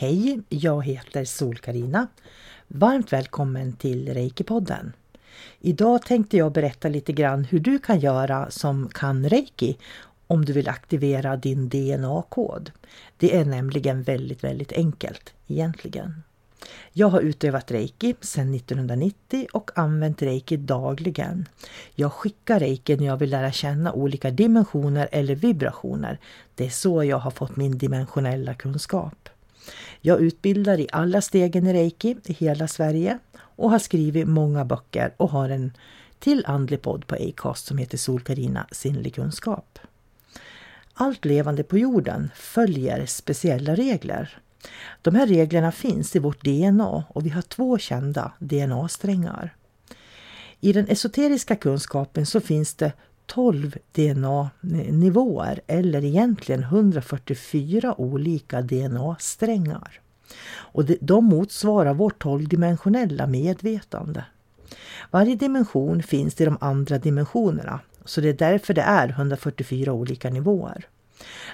Hej, jag heter Sol-Karina. Varmt välkommen till Reiki-podden. Idag tänkte jag berätta lite grann hur du kan göra som kan Reiki om du vill aktivera din DNA-kod. Det är nämligen väldigt, väldigt enkelt egentligen. Jag har utövat reiki sedan 1990 och använt reiki dagligen. Jag skickar reiki när jag vill lära känna olika dimensioner eller vibrationer. Det är så jag har fått min dimensionella kunskap. Jag utbildar i alla stegen i reiki i hela Sverige och har skrivit många böcker och har en till andlig podd på Acast som heter Solkarina sinnlig kunskap. Allt levande på jorden följer speciella regler. De här reglerna finns i vårt DNA och vi har två kända DNA-strängar. I den esoteriska kunskapen så finns det 12 DNA-nivåer eller egentligen 144 olika DNA-strängar. Och de motsvarar vårt tolvdimensionella medvetande. Varje dimension finns i de andra dimensionerna så det är därför det är 144 olika nivåer.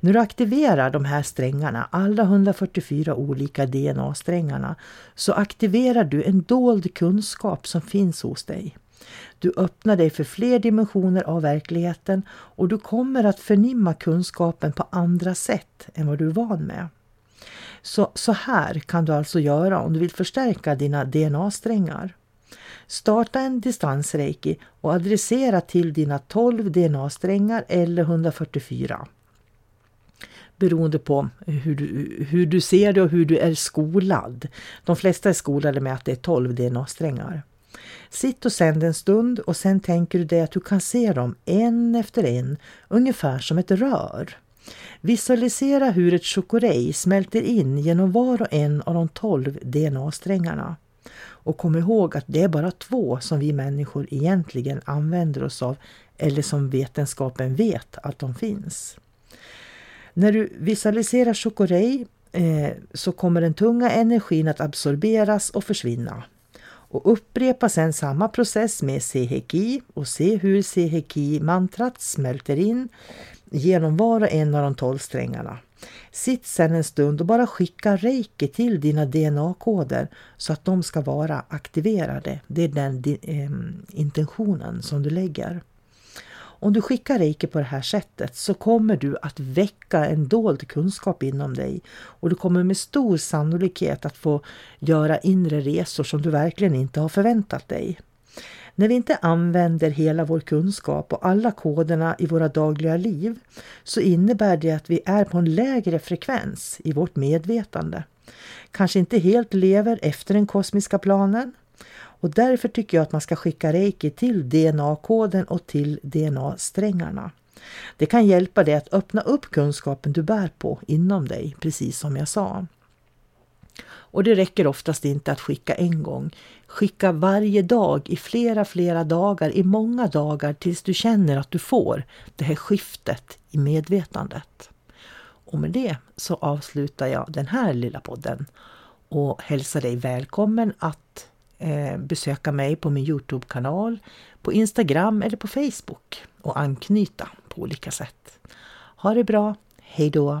När du aktiverar de här strängarna, alla 144 olika DNA-strängarna, så aktiverar du en dold kunskap som finns hos dig. Du öppnar dig för fler dimensioner av verkligheten och du kommer att förnimma kunskapen på andra sätt än vad du är van med. Så, så här kan du alltså göra om du vill förstärka dina DNA-strängar. Starta en distansreiki och adressera till dina 12 DNA-strängar eller 144 beroende på hur du, hur du ser det och hur du är skolad. De flesta är skolade med att det är 12 DNA-strängar. Sitt och sänd en stund och sen tänker du dig att du kan se dem en efter en, ungefär som ett rör. Visualisera hur ett chokorej smälter in genom var och en av de 12 DNA-strängarna. Och kom ihåg att det är bara två som vi människor egentligen använder oss av eller som vetenskapen vet att de finns. När du visualiserar chokorej eh, så kommer den tunga energin att absorberas och försvinna. Och upprepa sedan samma process med Seheki och se hur Seheki-mantrat smälter in genom var och en av de tolv strängarna. Sitt sedan en stund och bara skicka reiki till dina DNA-koder så att de ska vara aktiverade. Det är den eh, intentionen som du lägger. Om du skickar reiki på det här sättet så kommer du att väcka en dold kunskap inom dig och du kommer med stor sannolikhet att få göra inre resor som du verkligen inte har förväntat dig. När vi inte använder hela vår kunskap och alla koderna i våra dagliga liv så innebär det att vi är på en lägre frekvens i vårt medvetande. Kanske inte helt lever efter den kosmiska planen och därför tycker jag att man ska skicka reiki till DNA-koden och till DNA-strängarna. Det kan hjälpa dig att öppna upp kunskapen du bär på inom dig, precis som jag sa. Och det räcker oftast inte att skicka en gång. Skicka varje dag i flera, flera dagar, i många dagar tills du känner att du får det här skiftet i medvetandet. Och med det så avslutar jag den här lilla podden och hälsar dig välkommen att eh, besöka mig på min Youtube-kanal, på Instagram eller på Facebook och anknyta på olika sätt. Ha det bra, hej då!